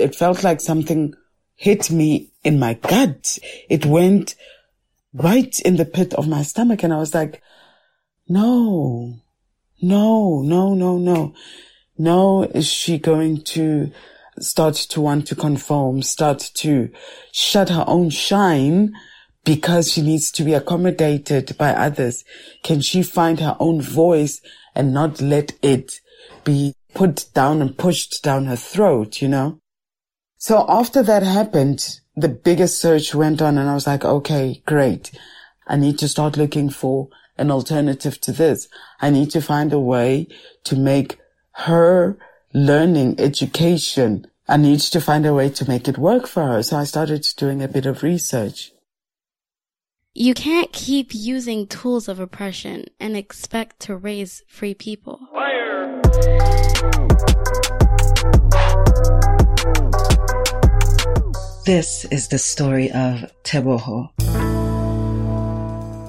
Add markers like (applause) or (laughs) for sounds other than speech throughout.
it felt like something hit me in my gut. It went right in the pit of my stomach. And I was like, no, no, no, no, no. No, is she going to start to want to conform, start to shut her own shine because she needs to be accommodated by others? Can she find her own voice and not let it be put down and pushed down her throat, you know? So after that happened, the biggest search went on and I was like, okay, great. I need to start looking for an alternative to this. I need to find a way to make her learning education. I need to find a way to make it work for her. So I started doing a bit of research. You can't keep using tools of oppression and expect to raise free people. Fire! This is the story of Tebogo.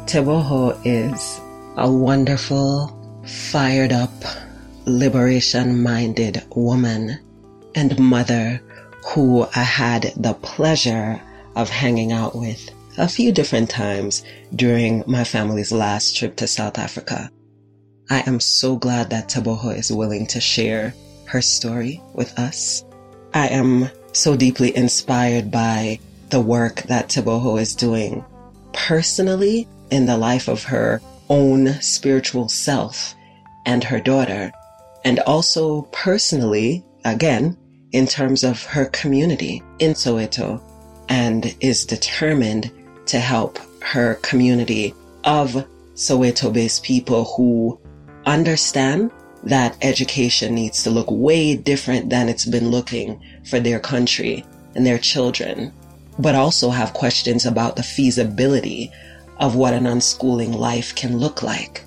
Tebogo is a wonderful, fired up, liberation minded woman and mother who I had the pleasure of hanging out with a few different times during my family's last trip to South Africa. I am so glad that Tebogo is willing to share her story with us. I am so deeply inspired by the work that Tebogo is doing personally in the life of her own spiritual self and her daughter, and also personally, again, in terms of her community in Soweto, and is determined to help her community of Soweto based people who understand that education needs to look way different than it's been looking for their country and their children, but also have questions about the feasibility of what an unschooling life can look like,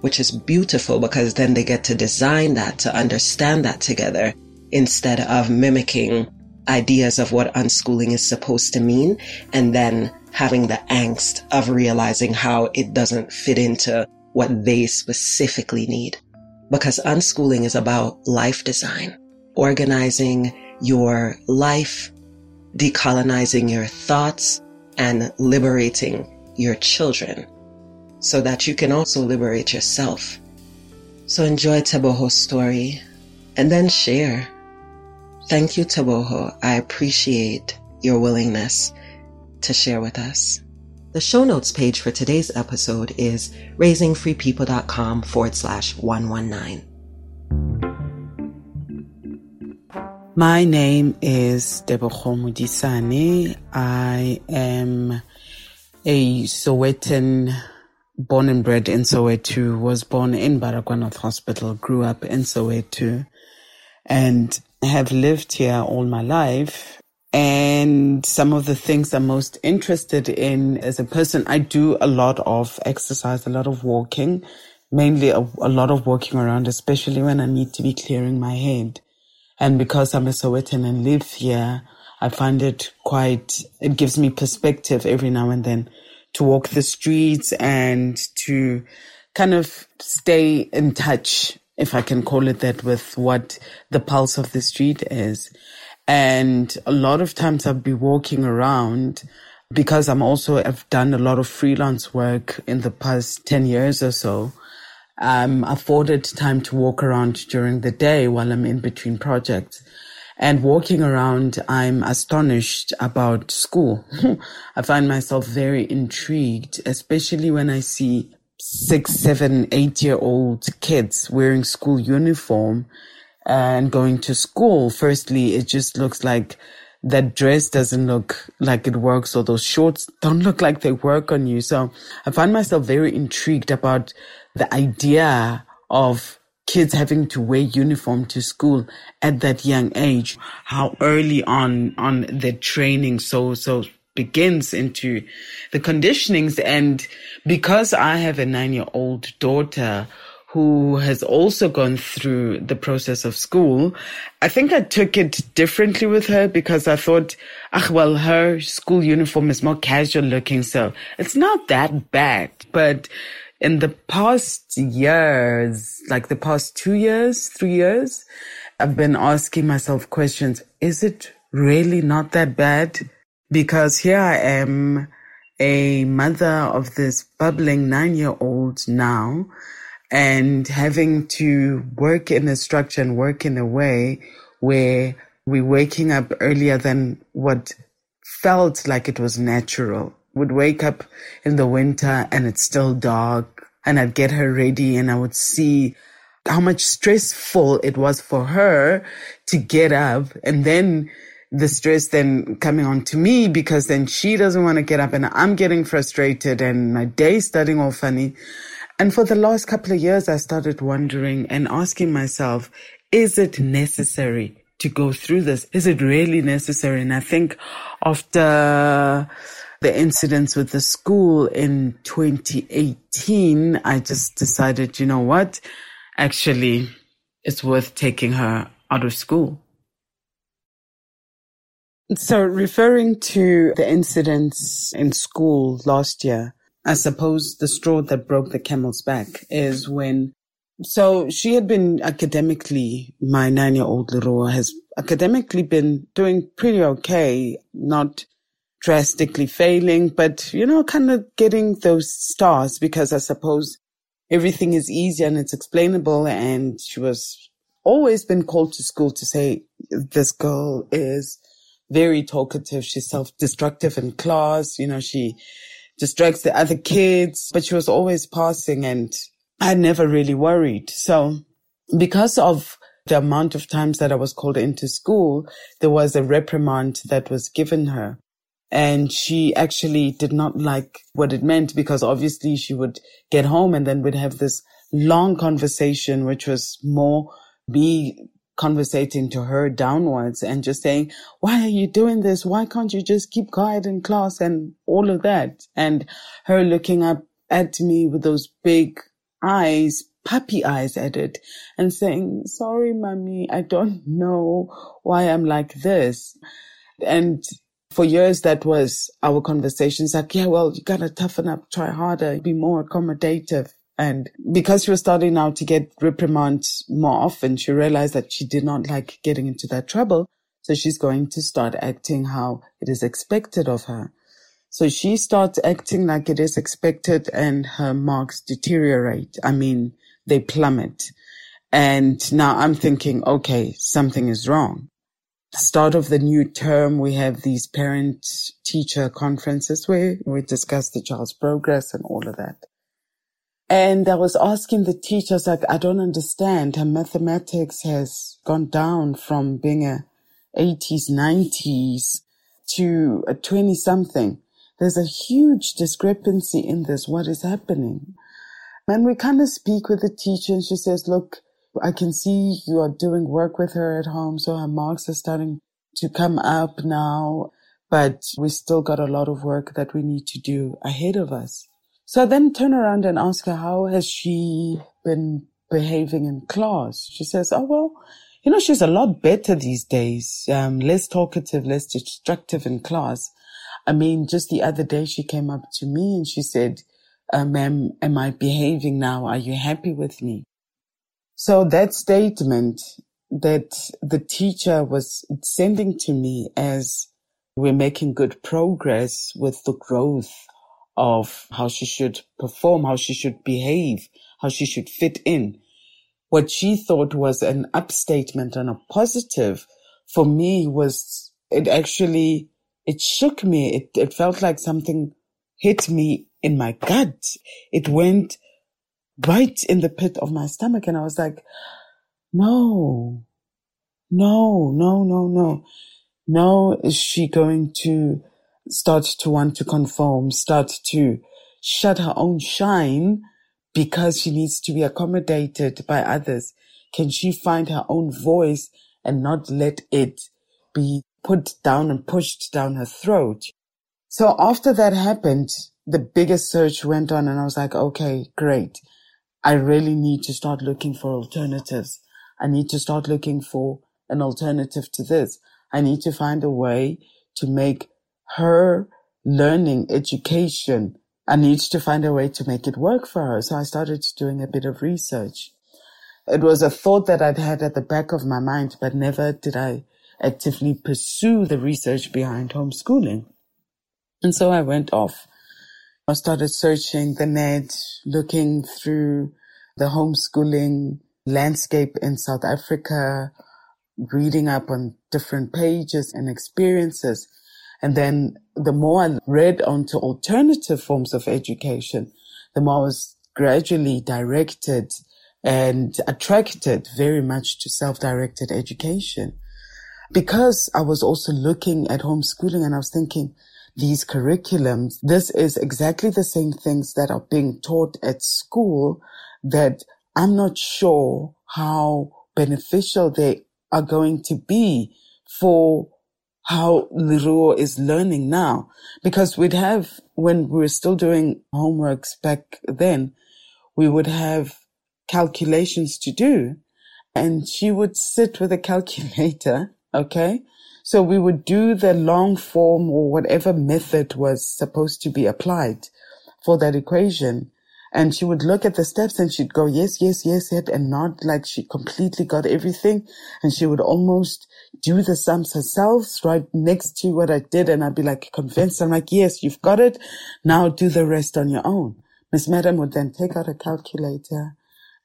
which is beautiful because then they get to design that, to understand that together instead of mimicking ideas of what unschooling is supposed to mean and then having the angst of realizing how it doesn't fit into what they specifically need. Because unschooling is about life design, organizing your life, decolonizing your thoughts, and liberating your children so that you can also liberate yourself. So enjoy Tebogo's story and then share. Thank you, Tebogo. I appreciate your willingness to share with us. The show notes page for today's episode is raisingfreepeople.com forward slash 119. My name is Tebogo Modisane. I am a Sowetan born and bred in Soweto, was born in Baragwanath Hospital, grew up in Soweto, and have lived here all my life. And some of the things I'm most interested in as a person, I do a lot of exercise, a lot of walking, mainly a, a lot of walking around, especially when I need to be clearing my head. And because I'm a Sowetan and live here, I find it quite, it gives me perspective every now and then to walk the streets and to kind of stay in touch, if I can call it that, with what the pulse of the street is. And a lot of times I'll be walking around because I'm also, I've done a lot of freelance work in the past 10 years or so. Um, I'm afforded time to walk around during the day while I'm in between projects. And walking around, I'm astonished about school. (laughs) I find myself very intrigued, especially when I see six, seven, eight year old kids wearing school uniform and going to school. Firstly, it just looks like that dress doesn't look like it works or those shorts don't look like they work on you. So I find myself very intrigued about the idea of kids having to wear uniform to school at that young age, how early on, on the training so, so begins into the conditionings. And because I have a nine year old daughter who has also gone through the process of school, I think I took it differently with her because I thought, ah, well, her school uniform is more casual looking. So it's not that bad, but in the past years, like the past two years, three years, I've been asking myself questions. Is it really not that bad? Because here I am, a mother of this bubbling nine year old now and having to work in a structure and work in a way where we're waking up earlier than what felt like it was natural. Would wake up in the winter and it's still dark and I'd get her ready and I would see how much stressful it was for her to get up and then the stress then coming on to me because then she doesn't want to get up and I'm getting frustrated and my day's starting all funny. And for the last couple of years, I started wondering and asking myself, is it necessary to go through this? Is it really necessary? And I think after the incidents with the school in 2018, I just decided, you know what? actually it's worth taking her out of school. So referring to the incidents in school last year, I suppose the straw that broke the camel's back is when so she had been academically, my nine year old little has academically been doing pretty okay, not drastically failing, but you know, kind of getting those stars because I suppose everything is easy and it's explainable. And she was always been called to school to say, this girl is very talkative. She's self-destructive in class. You know, she distracts the other kids, but she was always passing and I never really worried. So because of the amount of times that I was called into school, there was a reprimand that was given her and she actually did not like what it meant because obviously she would get home and then we'd have this long conversation, which was more me conversating to her downwards and just saying, why are you doing this? Why can't you just keep quiet in class and all of that? And her looking up at me with those big eyes, puppy eyes at it and saying, sorry, mommy, I don't (laughs) know why I'm like this. And for years, that was our conversations like, yeah, well, you gotta toughen up, try harder, be more accommodative. And because she was starting now to get reprimands more often, she realized that she did not like getting into that trouble. So she's going to start acting how it is expected of her. So she starts acting like it is expected and her marks deteriorate. I mean, they plummet. And now I'm thinking, okay, something is wrong start of the new term, we have these parent teacher conferences where we discuss the child's progress and all of that. And I was asking the teachers, like, I don't understand. Her mathematics has gone down from being a 80s, 90s to a 20 something. There's a huge discrepancy in this. What is happening? And we kind of speak with the teacher and she says, look, I can see you are doing work with her at home. So her marks are starting to come up now, but we still got a lot of work that we need to do ahead of us. So I then turn around and ask her, how has she been behaving in class? She says, oh, well, you know, she's a lot better these days, um, less talkative, less destructive in class. I mean, just the other day she came up to me and she said, uh, ma'am, am I behaving now? Are you happy with me? So that statement that the teacher was sending to me as we're making good progress with the growth of how she should perform, how she should behave, how she should fit in. What she thought was an upstatement and a positive for me was it actually, it shook me. It, it felt like something hit me in my gut. It went right in the pit of my stomach. And I was like, no, no, no, no, no. No, is she going to start to want to conform, start to shut her own shine because she needs to be accommodated by others? Can she find her own voice and not let it be put down and pushed down her throat? So after that happened, the biggest search went on and I was like, okay, great. I really need to start looking for alternatives. I need to start looking for an alternative to this. I need to find a way to make her learning education. I need to find a way to make it work for her. So I started doing a bit of research. it was a thought that I'd had at the back of my mind, but never did I actively pursue the research behind homeschooling. And so I went off. I started searching the net, looking through the homeschooling landscape in South Africa, reading up on different pages and experiences. And then the more I read onto alternative forms of education, the more I was gradually directed and attracted very much to self-directed education. Because I was also looking at homeschooling and I was thinking, these curriculums, this is exactly the same things that are being taught at school that I'm not sure how beneficial they are going to be for how Leruo is learning now. Because we'd have, when we were still doing homeworks back then, we would have calculations to do and she would sit with a calculator. (laughs) Okay. So we would do the long form or whatever method was supposed to be applied for that equation. And she would look at the steps and she'd go, yes, yes, yes, yes, and nod like she completely got everything. And she would almost do the sums herself right next to what I did. And I'd be like convinced. I'm like, yes, you've got it. Now do the rest on your own. Miss Madam would then take out a calculator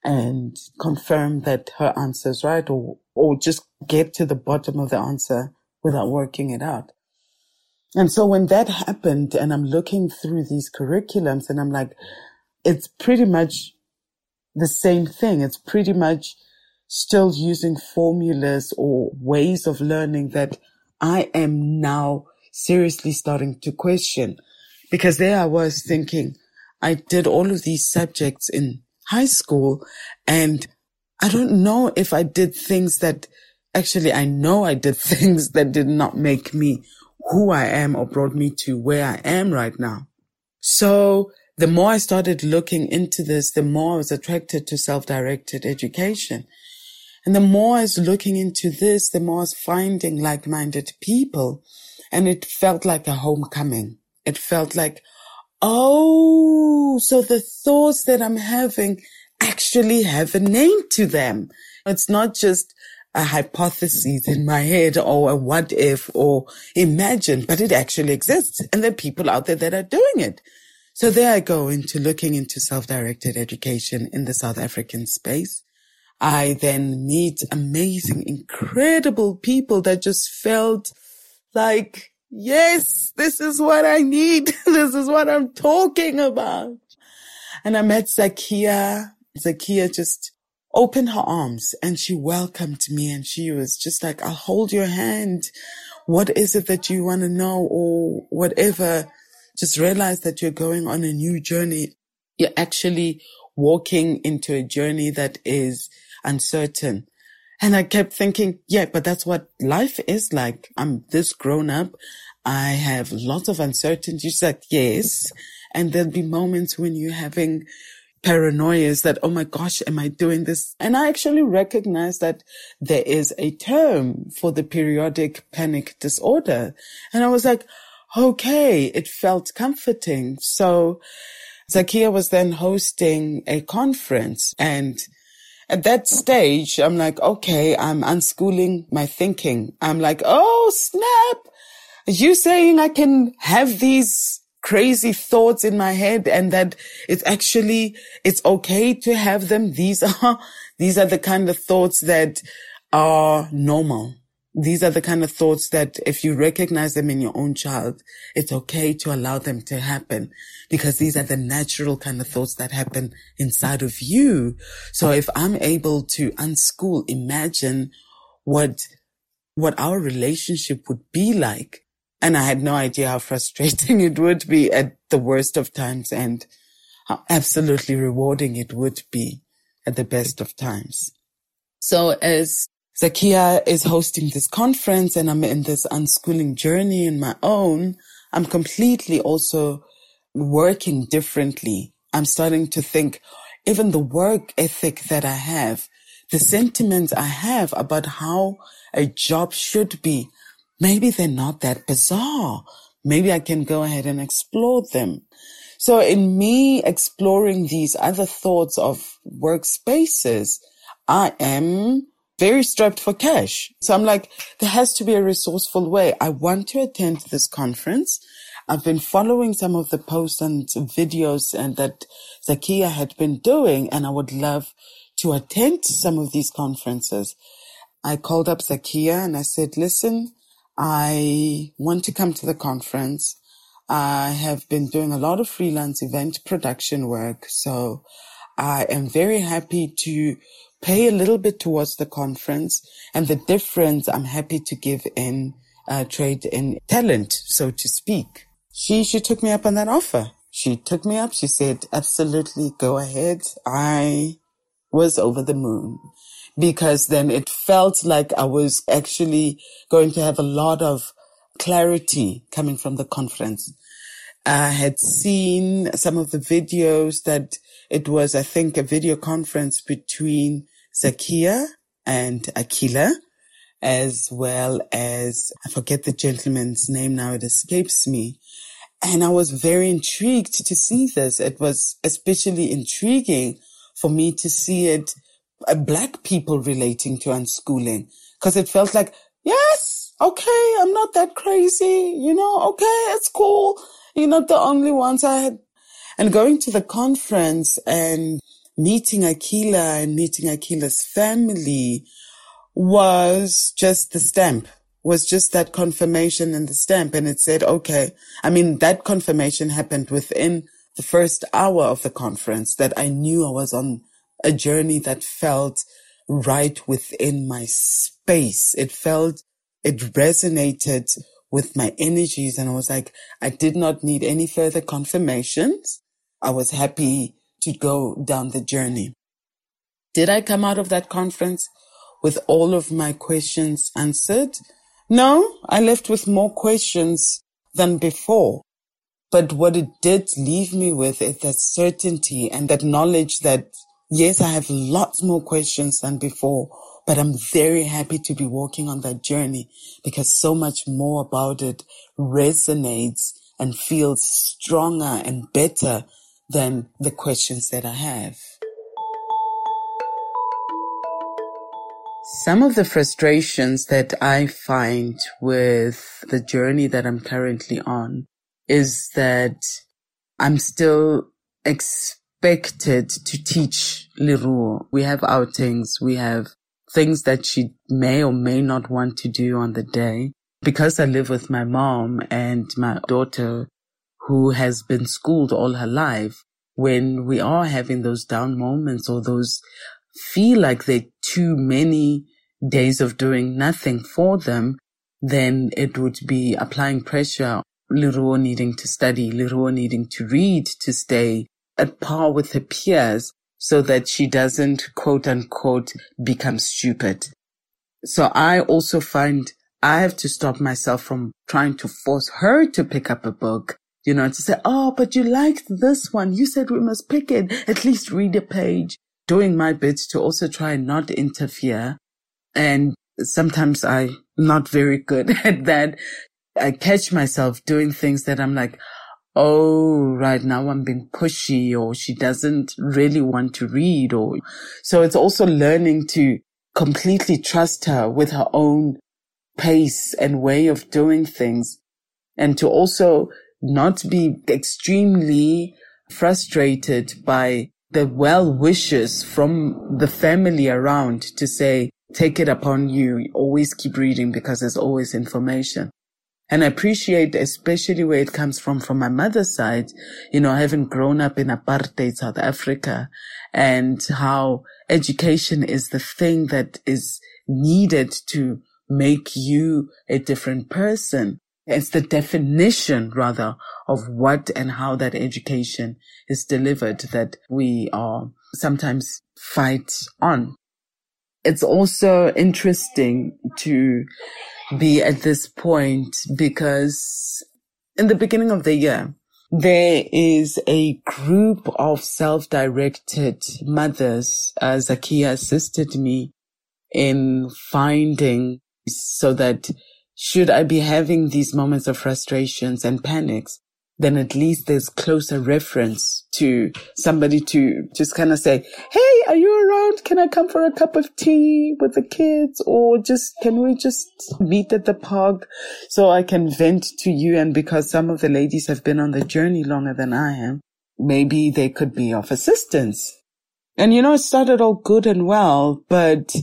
and confirm that her answer is right or, or just get to the bottom of the answer without working it out. And so when that happened and I'm looking through these curriculums and I'm like, it's pretty much the same thing. It's pretty much still using formulas or ways of learning that I am now seriously starting to question because there I was thinking I did all of these subjects in high school and I don't know if I did things that actually I know I did (laughs) things that did not make me who I am or brought me to where I am right now. So the more I started looking into this, the more I was attracted to self-directed education. And the more I was looking into this, the more I was finding like-minded people. And it felt like a homecoming. It felt like, oh, so the thoughts that I'm having actually have a name to them. It's not just a hypothesis in my head or a what if or imagine, but it actually exists. And there are people out there that are doing it. So there I go into looking into self-directed education in the South African space. I then meet amazing, incredible people that just felt like, yes, this is what I need. (laughs) this is what I'm talking about. And I met Zakia. Zakia just opened her arms and she welcomed me and she was just like, I'll hold your hand. What is it that you want to know or whatever? Just realize that you're going on a new journey. You're actually walking into a journey that is uncertain. And I kept thinking, yeah, but that's what life is like. I'm this grown up. I have lots of uncertainty. She's like, yes. And there'll be moments when you're having paranoias that, oh my gosh, am I doing this? And I actually recognize that there is a term for the periodic panic disorder. And I was like, okay, it felt comforting. So Zakia was then hosting a conference and at that stage, I'm like, okay, I'm unschooling my thinking. I'm like, oh, snap. You saying I can have these crazy thoughts in my head and that it's actually, it's okay to have them. These are, (laughs) these are the kind of thoughts that are normal these are the kind of thoughts that if you recognize them in your own child, it's okay to allow them to happen because these are the natural kind of thoughts that happen inside of you. So if I'm able to unschool, imagine what, what our relationship would be like. And I had no idea how frustrating (laughs) it would be at the worst of times and how absolutely rewarding it would be at the best of times. So as Zakia is hosting this conference and I'm in this unschooling journey in my own. I'm completely also working differently. I'm starting to think even the work ethic that I have, the sentiments I have about how a job should be, maybe they're not that bizarre. Maybe I can go ahead and explore them. So in me exploring these other thoughts of workspaces, I am very strapped for cash. So I'm like, there has to be a resourceful way. I want to attend this conference. I've been following some of the posts and videos and that Zakia had been doing, and I would love to attend some of these conferences. I called up Zakia and I said, listen, I want to come to the conference. I have been doing a lot of freelance event production work. So I am very happy to pay a little bit towards the conference and the difference I'm happy to give in uh, trade in talent, so to speak. She, she took me up on that offer. She took me up. She said, absolutely go ahead. I was over the moon because then it felt like I was actually going to have a lot of clarity coming from the conference. I had seen some of the videos that it was, I think, a video conference between Zakia and Akilah, as well as, I forget the gentleman's name now, it escapes me. And I was very intrigued to see this. It was especially intriguing for me to see it, uh, black people relating to unschooling, because it felt like, yes, okay, I'm not that crazy, you know, okay, it's cool. You're not the only ones I had. And going to the conference and meeting Akilah and meeting Akilah's family was just the stamp, was just that confirmation and the stamp. And it said, okay, I mean, that confirmation happened within the first hour of the conference that I knew I was on a journey that felt right within my space. It felt, it resonated with my energies. And I was like, I did not need any further confirmations. I was happy to go down the journey. Did I come out of that conference with all of my questions answered? No, I left with more questions than before. But what it did leave me with is that certainty and that knowledge that yes, I have lots more questions than before, but I'm very happy to be walking on that journey because so much more about it resonates and feels stronger and better than the questions that I have. Some of the frustrations that I find with the journey that I'm currently on is that I'm still expected to teach Leruo. We have outings. We have things that she may or may not want to do on the day. Because I live with my mom and my daughter who has been schooled all her life, when we are having those down moments or those feel like they're too many days of doing nothing for them, then it would be applying pressure, Leruo needing to study, Leruo needing to read to stay at par with her peers so that she doesn't quote unquote become stupid. So I also find I have to stop myself from trying to force her to pick up a book, you know, to say, Oh, but you liked this one. You said we must pick it. At least read a page. Doing my bit to also try and not interfere. And sometimes I'm not very good (laughs) at that. I catch myself doing things that I'm like, oh, right now I'm being pushy or she doesn't really want to read or so it's also learning to completely trust her with her own pace and way of doing things and to also not be extremely frustrated by the well wishes from the family around to say, take it upon you. Always keep reading because there's always information. And I appreciate, especially where it comes from, from my mother's side, you know, having grown up in apartheid South Africa and how education is the thing that is needed to make you a different person. It's the definition rather of what and how that education is delivered that we are sometimes fight on. It's also interesting to be at this point because in the beginning of the year, there is a group of self-directed mothers. Uh, Zakia assisted me in finding so that should I be having these moments of frustrations and panics, then at least there's closer reference to somebody to just kind of say, Hey, are you around? Can I come for a cup of tea with the kids or just, can we just meet at the park so I can vent to you? And because some of the ladies have been on the journey longer than I am, maybe they could be of assistance. And you know, it started all good and well, but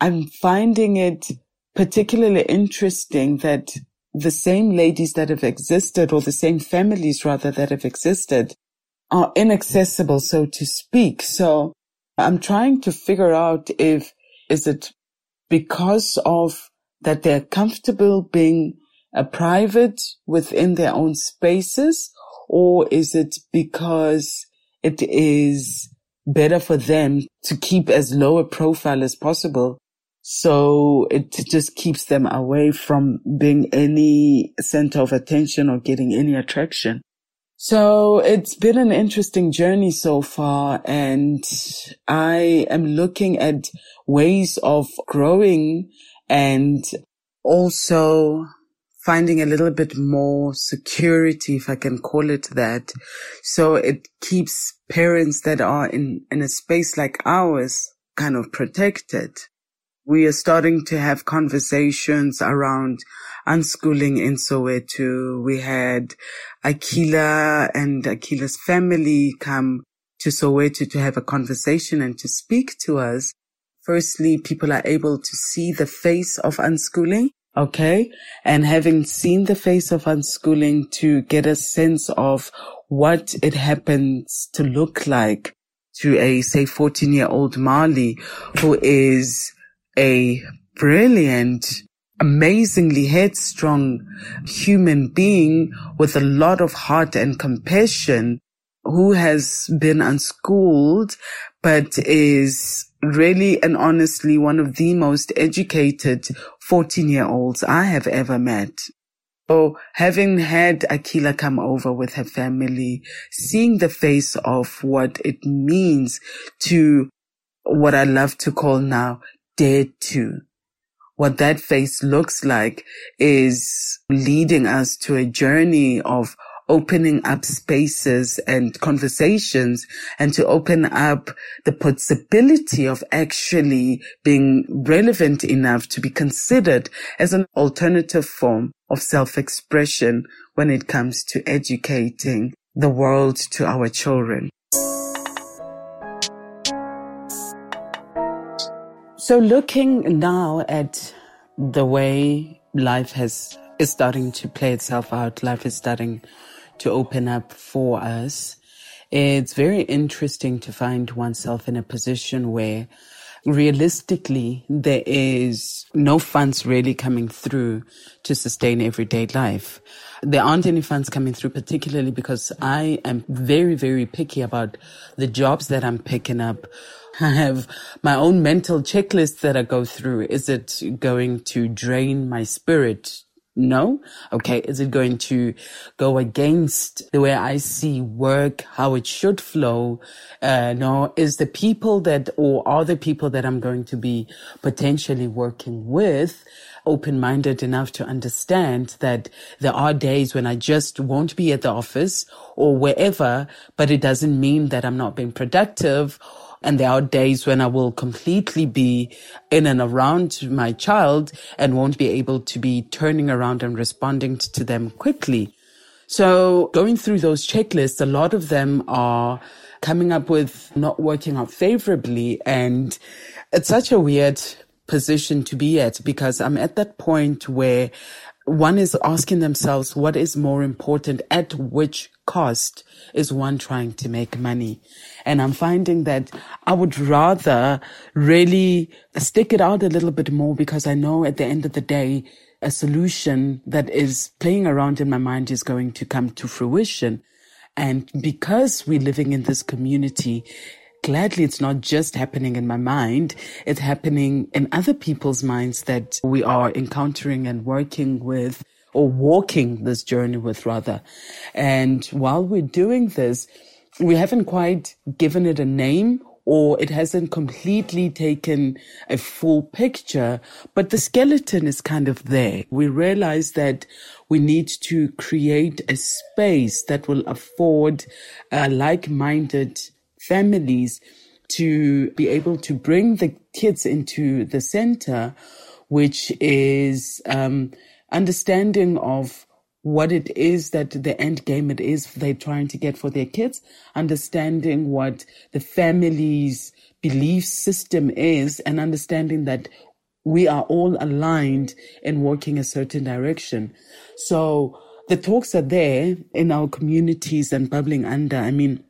I'm finding it particularly interesting that the same ladies that have existed or the same families rather that have existed are inaccessible, so to speak. So I'm trying to figure out if, is it because of that they're comfortable being a private within their own spaces or is it because it is better for them to keep as low a profile as possible so it just keeps them away from being any center of attention or getting any attraction. So it's been an interesting journey so far and I am looking at ways of growing and also finding a little bit more security, if I can call it that. So it keeps parents that are in, in a space like ours kind of protected we are starting to have conversations around unschooling in Soweto. We had Akilah and Akilah's family come to Soweto to have a conversation and to speak to us. Firstly, people are able to see the face of unschooling. Okay. And having seen the face of unschooling to get a sense of what it happens to look like to a, say, 14 year old Mali who is a brilliant, amazingly headstrong human being with a lot of heart and compassion who has been unschooled, but is really and honestly one of the most educated 14 year olds I have ever met. Oh, having had Akilah come over with her family, seeing the face of what it means to what I love to call now dared to. What that face looks like is leading us to a journey of opening up spaces and conversations and to open up the possibility of actually being relevant enough to be considered as an alternative form of self-expression when it comes to educating the world to our children. So looking now at the way life has is starting to play itself out, life is starting to open up for us. It's very interesting to find oneself in a position where realistically there is no funds really coming through to sustain everyday life. There aren't any funds coming through, particularly because I am very, very picky about the jobs that I'm picking up I have my own mental checklist that I go through. Is it going to drain my spirit? No. Okay. Is it going to go against the way I see work, how it should flow? Uh, no. Is the people that, or are the people that I'm going to be potentially working with open-minded enough to understand that there are days when I just won't be at the office or wherever, but it doesn't mean that I'm not being productive and there are days when I will completely be in and around my child and won't be able to be turning around and responding to them quickly. So going through those checklists, a lot of them are coming up with not working out favorably. And it's such a weird position to be at because I'm at that point where one is asking themselves what is more important at which cost is one trying to make money. And i'm finding that i would rather really stick it out a little bit more because i know at the end of the day a solution that is playing around in my mind is going to come to fruition. And because we're living in this community gladly it's not just happening in my mind, it's happening in other people's minds that we are encountering and working with or walking this journey with rather. And while we're doing this, we haven't quite given it a name or it hasn't completely taken a full picture, but the skeleton is kind of there. We realize that we need to create a space that will afford uh, like-minded families to be able to bring the kids into the center, which is um, understanding of what it is that the end game it is they're trying to get for their kids, understanding what the family's belief system is, and understanding that we are all aligned in working a certain direction. So the talks are there in our communities and bubbling under. I mean,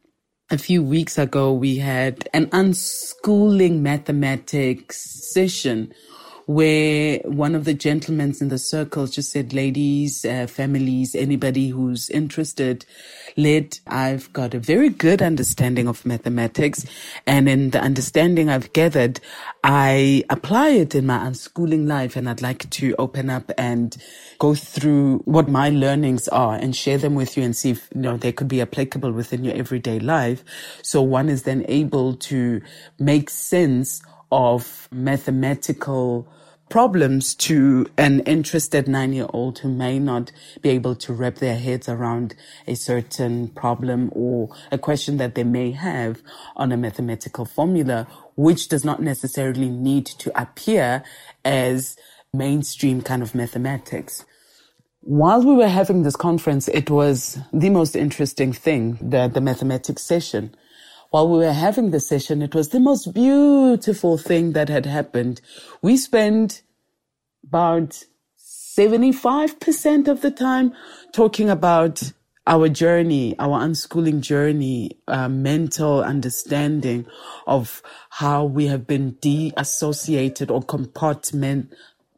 a few weeks ago, we had an unschooling mathematics session where one of the gentlemen in the circle just said, ladies, uh, families, anybody who's interested, let, I've got a very good understanding of mathematics. And in the understanding I've gathered, I apply it in my unschooling life. And I'd like to open up and go through what my learnings are and share them with you and see if, you know, they could be applicable within your everyday life. So one is then able to make sense of mathematical problems to an interested nine year old who may not be able to wrap their heads around a certain problem or a question that they may have on a mathematical formula, which does not necessarily need to appear as mainstream kind of mathematics. While we were having this conference, it was the most interesting thing, the, the mathematics session while we were having the session, it was the most beautiful thing that had happened. We spent about 75% of the time talking about our journey, our unschooling journey, uh, mental understanding of how we have been de-associated or compartment,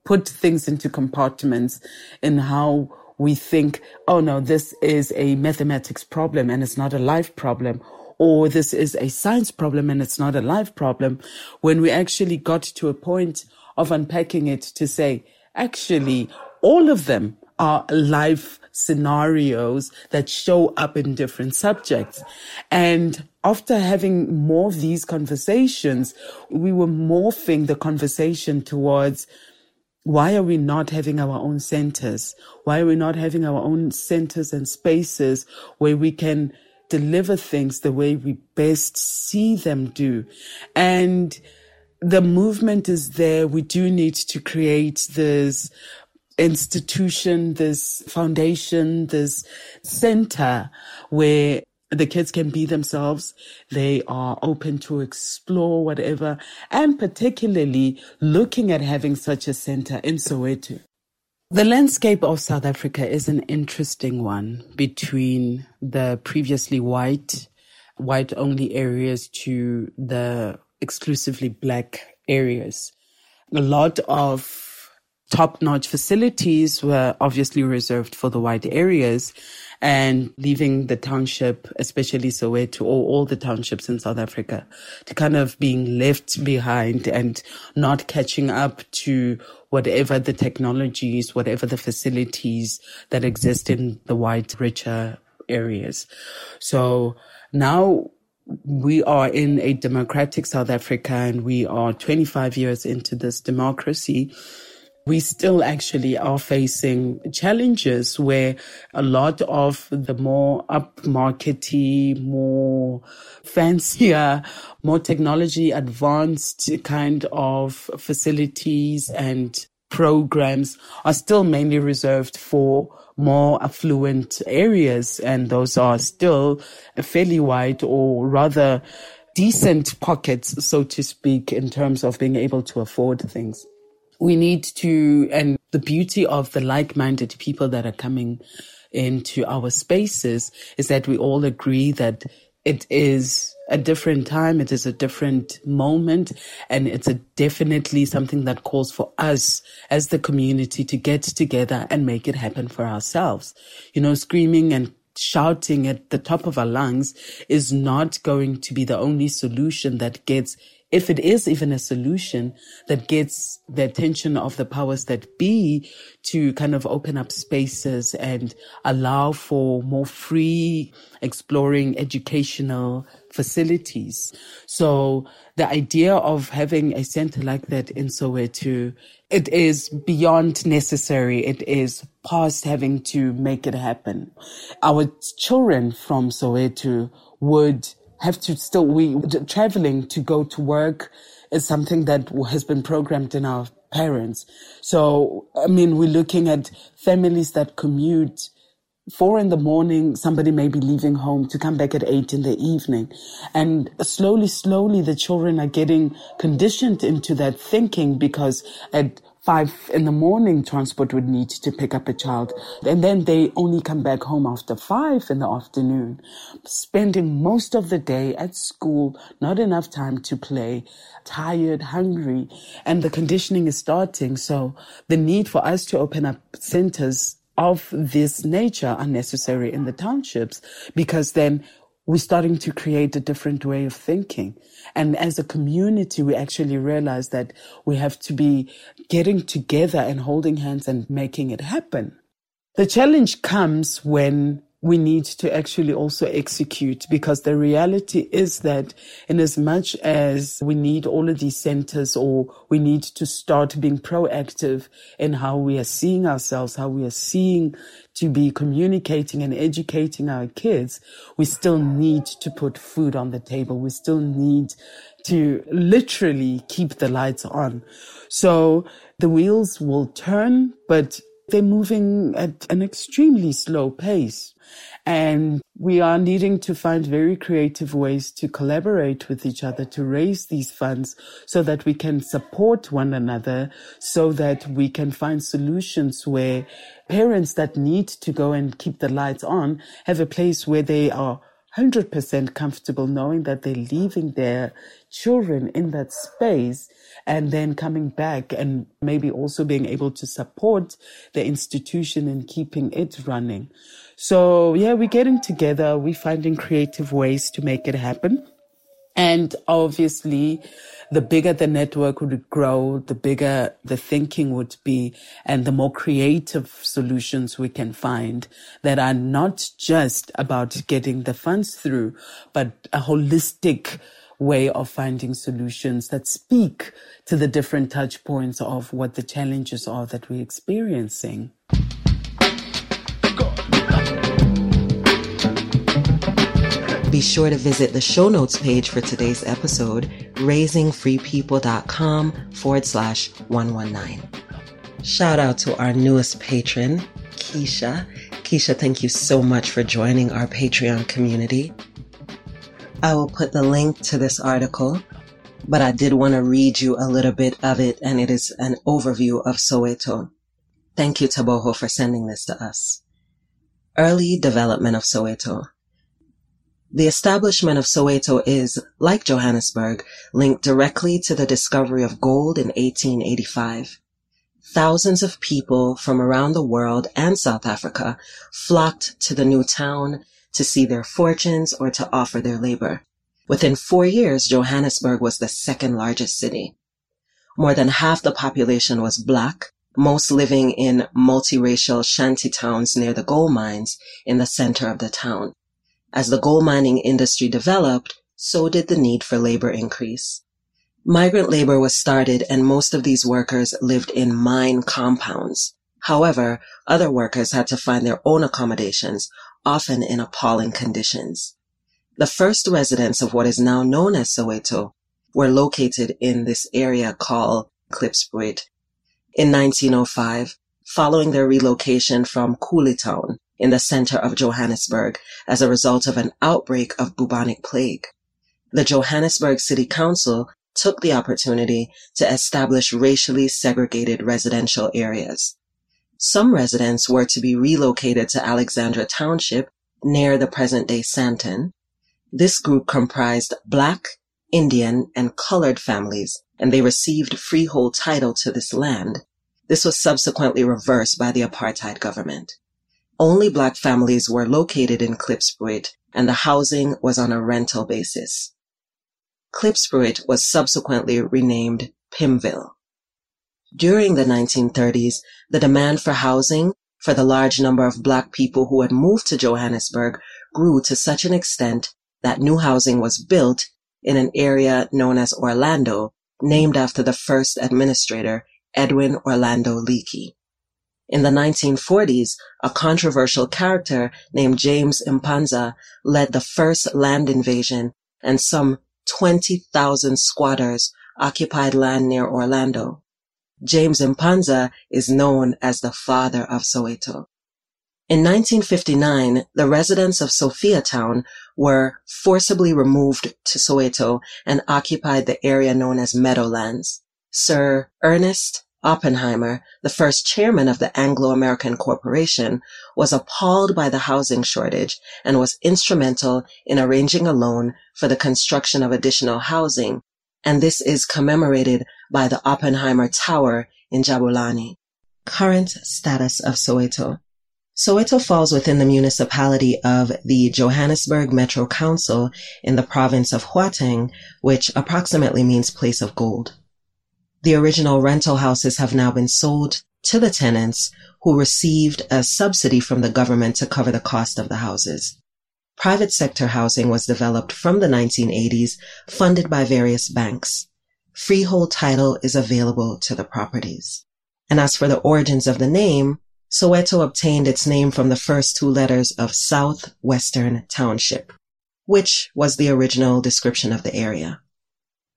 put things into compartments and how we think, oh no, this is a mathematics problem and it's not a life problem or this is a science problem and it's not a life problem, when we actually got to a point of unpacking it to say, actually, all of them are life scenarios that show up in different subjects. And after having more of these conversations, we were morphing the conversation towards why are we not having our own centers? Why are we not having our own centers and spaces where we can deliver things the way we best see them do. And the movement is there. We do need to create this institution, this foundation, this center where the kids can be themselves. They are open to explore whatever, and particularly looking at having such a center in Soweto. The landscape of South Africa is an interesting one between the previously white, white only areas to the exclusively black areas. A lot of top notch facilities were obviously reserved for the white areas and leaving the township, especially Soweto or all the townships in South Africa to kind of being left behind and not catching up to whatever the technologies, whatever the facilities that exist in the white, richer areas. So now we are in a democratic South Africa and we are 25 years into this democracy we still actually are facing challenges where a lot of the more upmarkety, more fancier, more technology advanced kind of facilities and programs are still mainly reserved for more affluent areas. And those are still fairly wide or rather decent pockets, so to speak, in terms of being able to afford things we need to, and the beauty of the like-minded people that are coming into our spaces is that we all agree that it is a different time. It is a different moment. And it's a definitely something that calls for us as the community to get together and make it happen for ourselves. You know, screaming and shouting at the top of our lungs is not going to be the only solution that gets if it is even a solution that gets the attention of the powers that be to kind of open up spaces and allow for more free exploring educational facilities. So the idea of having a center like that in Soweto, it is beyond necessary. It is past having to make it happen. Our children from Soweto would have to still, we, traveling to go to work is something that has been programmed in our parents. So, I mean, we're looking at families that commute four in the morning, somebody may be leaving home to come back at eight in the evening. And slowly, slowly, the children are getting conditioned into that thinking because at five in the morning, transport would need to pick up a child. And then they only come back home after five in the afternoon, spending most of the day at school, not enough time to play, tired, hungry, and the conditioning is starting. So the need for us to open up centers of this nature are necessary in the townships because then we're starting to create a different way of thinking. And as a community, we actually realize that we have to be getting together and holding hands and making it happen. The challenge comes when we need to actually also execute because the reality is that in as much as we need all of these centers or we need to start being proactive in how we are seeing ourselves, how we are seeing to be communicating and educating our kids, we still need to put food on the table. We still need to literally keep the lights on. So the wheels will turn, but they're moving at an extremely slow pace. And we are needing to find very creative ways to collaborate with each other to raise these funds so that we can support one another, so that we can find solutions where parents that need to go and keep the lights on have a place where they are 100% comfortable knowing that they're leaving their children in that space and then coming back and maybe also being able to support the institution and keeping it running. So yeah, we're getting together. We're finding creative ways to make it happen. And obviously, the bigger the network would grow, the bigger the thinking would be and the more creative solutions we can find that are not just about getting the funds through, but a holistic way of finding solutions that speak to the different touch points of what the challenges are that we're experiencing. Be sure to visit the show notes page for today's episode, raisingfreepeople.com forward slash 119. Shout out to our newest patron, Keisha. Keisha, thank you so much for joining our Patreon community. I will put the link to this article, but I did want to read you a little bit of it, and it is an overview of Soweto. Thank you, Tebogo, for sending this to us. Early development of Soweto. The establishment of Soweto is, like Johannesburg, linked directly to the discovery of gold in 1885. Thousands of people from around the world and South Africa flocked to the new town to see their fortunes or to offer their labor. Within four years, Johannesburg was the second largest city. More than half the population was black, most living in multiracial shanty towns near the gold mines in the center of the town. As the gold mining industry developed, so did the need for labor increase. Migrant labor was started and most of these workers lived in mine compounds. However, other workers had to find their own accommodations, often in appalling conditions. The first residents of what is now known as Soweto were located in this area called Klipspruit. In 1905, following their relocation from Town, in the center of Johannesburg as a result of an outbreak of bubonic plague. The Johannesburg City Council took the opportunity to establish racially segregated residential areas. Some residents were to be relocated to Alexandra Township near the present day Sandton. This group comprised black, Indian, and colored families, and they received freehold title to this land. This was subsequently reversed by the apartheid government. Only black families were located in Klipspruit and the housing was on a rental basis. Klipspruit was subsequently renamed Pimville. During the 1930s, the demand for housing for the large number of black people who had moved to Johannesburg grew to such an extent that new housing was built in an area known as Orlando, named after the first administrator, Edwin Orlando Leakey. In the 1940s, a controversial character named James Impanza led the first land invasion and some 20,000 squatters occupied land near Orlando. James Impanza is known as the father of Soweto. In 1959, the residents of Sophiatown were forcibly removed to Soweto and occupied the area known as Meadowlands. Sir Ernest Oppenheimer, the first chairman of the Anglo-American Corporation, was appalled by the housing shortage and was instrumental in arranging a loan for the construction of additional housing, and this is commemorated by the Oppenheimer Tower in Jabulani. Current status of Soweto. Soweto falls within the municipality of the Johannesburg Metro Council in the province of Gauteng, which approximately means place of gold. The original rental houses have now been sold to the tenants who received a subsidy from the government to cover the cost of the houses. Private sector housing was developed from the 1980s, funded by various banks. Freehold title is available to the properties. And as for the origins of the name, Soweto obtained its name from the first two letters of Southwestern Township, which was the original description of the area.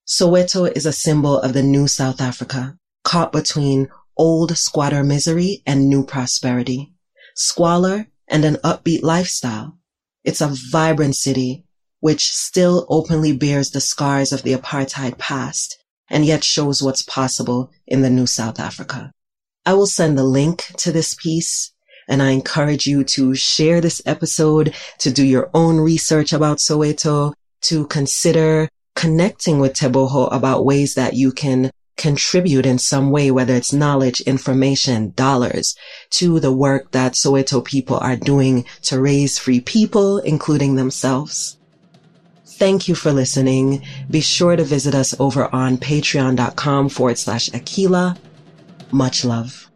Soweto is a symbol of the new South Africa, caught between old squatter misery and new prosperity, squalor and an upbeat lifestyle. It's a vibrant city, which still openly bears the scars of the apartheid past and yet shows what's possible in the new South Africa. I will send the link to this piece and I encourage you to share this episode, to do your own research about Soweto, to consider connecting with Tebogo about ways that you can contribute in some way, whether it's knowledge, information, dollars to the work that Soweto people are doing to raise free people, including themselves. Thank you for listening. Be sure to visit us over on patreon.com forward slash Akilah. Much love.